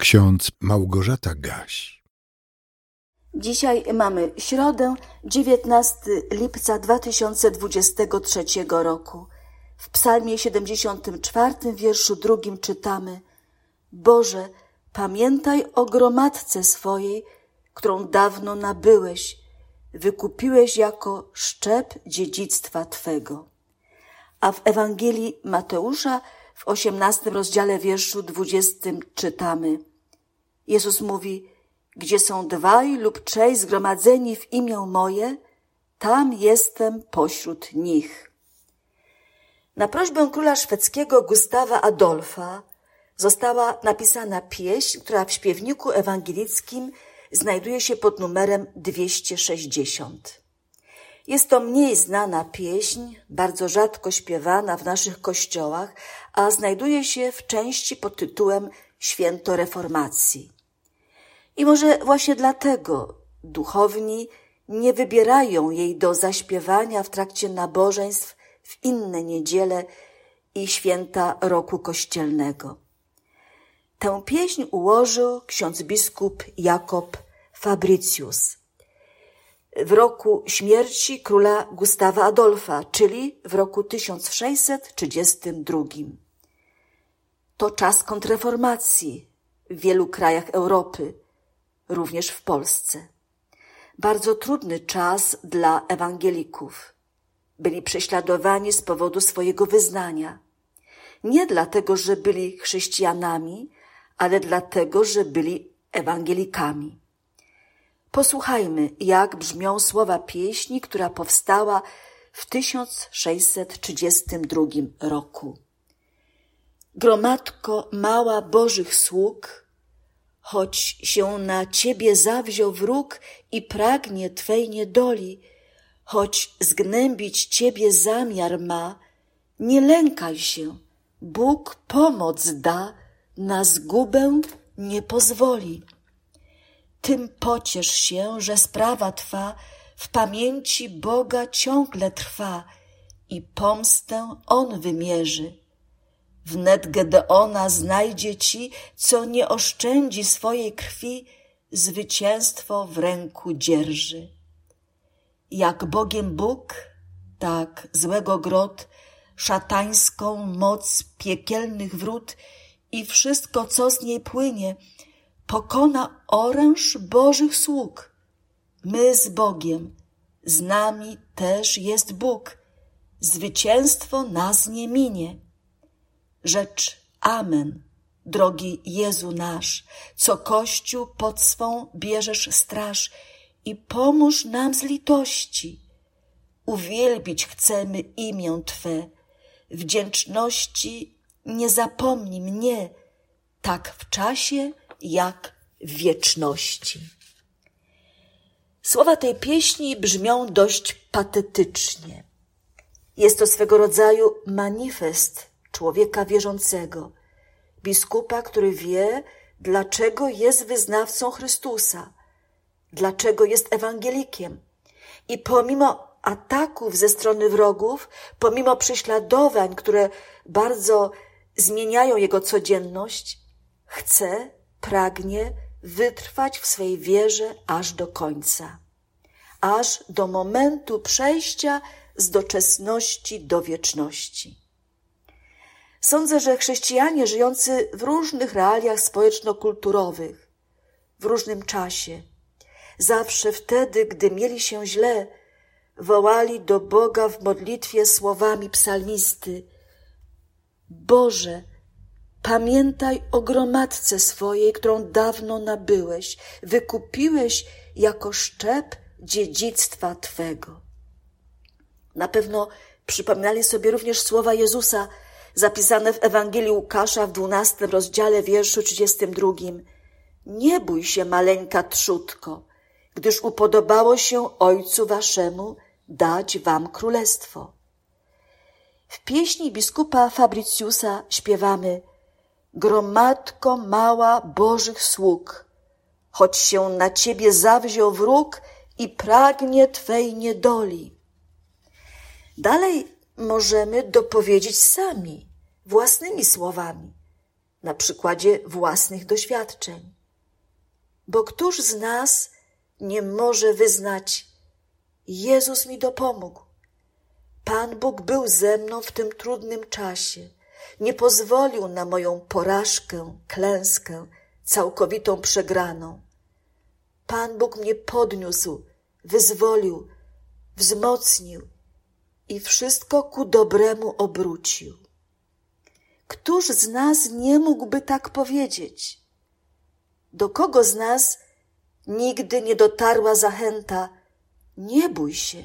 Ksiądz Małgorzata Gaś. Dzisiaj mamy środę, 19 lipca 2023 roku. W psalmie 74, wierszu drugim czytamy Boże, pamiętaj o gromadce swojej, którą dawno nabyłeś, wykupiłeś jako szczep dziedzictwa Twego. A w Ewangelii Mateusza w 18 rozdziale wierszu 20 czytamy Jezus mówi, gdzie są dwaj lub trzej zgromadzeni w imię moje, tam jestem pośród nich. Na prośbę króla szwedzkiego Gustawa Adolfa została napisana pieśń, która w śpiewniku ewangelickim znajduje się pod numerem 260. Jest to mniej znana pieśń, bardzo rzadko śpiewana w naszych kościołach, a znajduje się w części pod tytułem Święto Reformacji. I może właśnie dlatego duchowni nie wybierają jej do zaśpiewania w trakcie nabożeństw w inne niedziele i święta roku kościelnego. Tę pieśń ułożył ksiądz biskup Jakob Fabricius w roku śmierci króla Gustawa Adolfa, czyli w roku 1632. To czas kontrreformacji w wielu krajach Europy, również w Polsce. Bardzo trudny czas dla ewangelików. Byli prześladowani z powodu swojego wyznania. Nie dlatego, że byli chrześcijanami, ale dlatego, że byli ewangelikami. Posłuchajmy, jak brzmią słowa pieśni, która powstała w 1632 roku. Gromadko mała Bożych sług, choć się na ciebie zawziął wróg i pragnie twej niedoli, choć zgnębić ciebie zamiar ma, nie lękaj się, Bóg pomoc da, na zgubę nie pozwoli. Tym pociesz się, że sprawa twa w pamięci Boga ciągle trwa i pomstę On wymierzy. Wnet Gedeona znajdzie ci, co nie oszczędzi swojej krwi, zwycięstwo w ręku dzierży. Jak Bogiem Bóg, tak złego grot, szatańską moc piekielnych wrót i wszystko, co z niej płynie, pokona oręż Bożych sług. My z Bogiem, z nami też jest Bóg. Zwycięstwo nas nie minie. Rzecz Amen, drogi Jezu nasz, co Kościół pod swą bierzesz straż i pomóż nam z litości. Uwielbić chcemy imię Twe. Wdzięczności nie zapomnij mnie, tak w czasie, jak w wieczności. Słowa tej pieśni brzmią dość patetycznie. Jest to swego rodzaju manifest człowieka wierzącego, biskupa, który wie, dlaczego jest wyznawcą Chrystusa, dlaczego jest ewangelikiem. I pomimo ataków ze strony wrogów, pomimo prześladowań, które bardzo zmieniają jego codzienność, chce, pragnie wytrwać w swej wierze aż do końca, aż do momentu przejścia z doczesności do wieczności. Sądzę, że chrześcijanie żyjący w różnych realiach społeczno-kulturowych, w różnym czasie, zawsze wtedy, gdy mieli się źle, wołali do Boga w modlitwie słowami psalmisty: Boże, pamiętaj o gromadce swojej, którą dawno nabyłeś, wykupiłeś jako szczep dziedzictwa Twego. Na pewno przypominali sobie również słowa Jezusa zapisane w Ewangelii Łukasza w dwunastym rozdziale wierszu trzydziestym drugim. Nie bój się, maleńka trzutko, gdyż upodobało się Ojcu Waszemu dać Wam królestwo. W pieśni biskupa Fabriciusa śpiewamy Gromadko mała Bożych sług, choć się na Ciebie zawziął wróg i pragnie Twej niedoli. Dalej możemy dopowiedzieć sami, własnymi słowami. na przykładzie własnych doświadczeń. Bo któż z nas nie może wyznać, Jezus mi dopomógł. Pan Bóg był ze mną w tym trudnym czasie. Nie pozwolił na moją porażkę, klęskę, całkowitą przegraną. Pan Bóg mnie podniósł, wyzwolił, wzmocnił i wszystko ku dobremu obrócił. Któż z nas nie mógłby tak powiedzieć? Do kogo z nas nigdy nie dotarła zachęta: Nie bój się,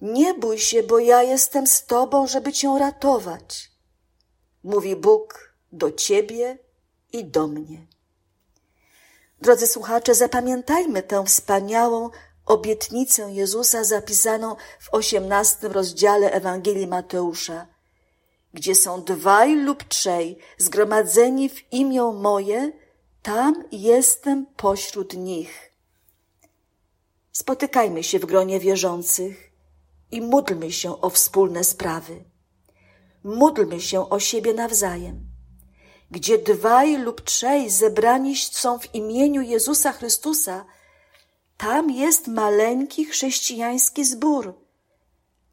nie bój się, bo ja jestem z Tobą, żeby Cię ratować. Mówi Bóg do Ciebie i do mnie. Drodzy słuchacze, zapamiętajmy tę wspaniałą obietnicę Jezusa zapisaną w osiemnastym rozdziale Ewangelii Mateusza, gdzie są dwaj lub trzej zgromadzeni w imię moje, tam jestem pośród nich. Spotykajmy się w gronie wierzących i módlmy się o wspólne sprawy. Módlmy się o siebie nawzajem. Gdzie dwaj lub trzej zebrani są w imieniu Jezusa Chrystusa, tam jest maleńki chrześcijański zbór,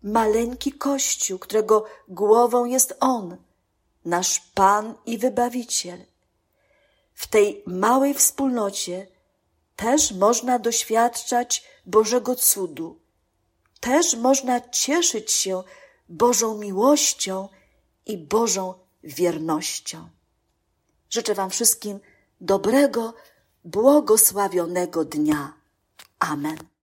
maleńki kościół, którego głową jest On, nasz Pan i Wybawiciel. W tej małej wspólnocie też można doświadczać Bożego cudu, też można cieszyć się Bożą miłością i Bożą wiernością. Życzę Wam wszystkim dobrego, błogosławionego dnia. Amen.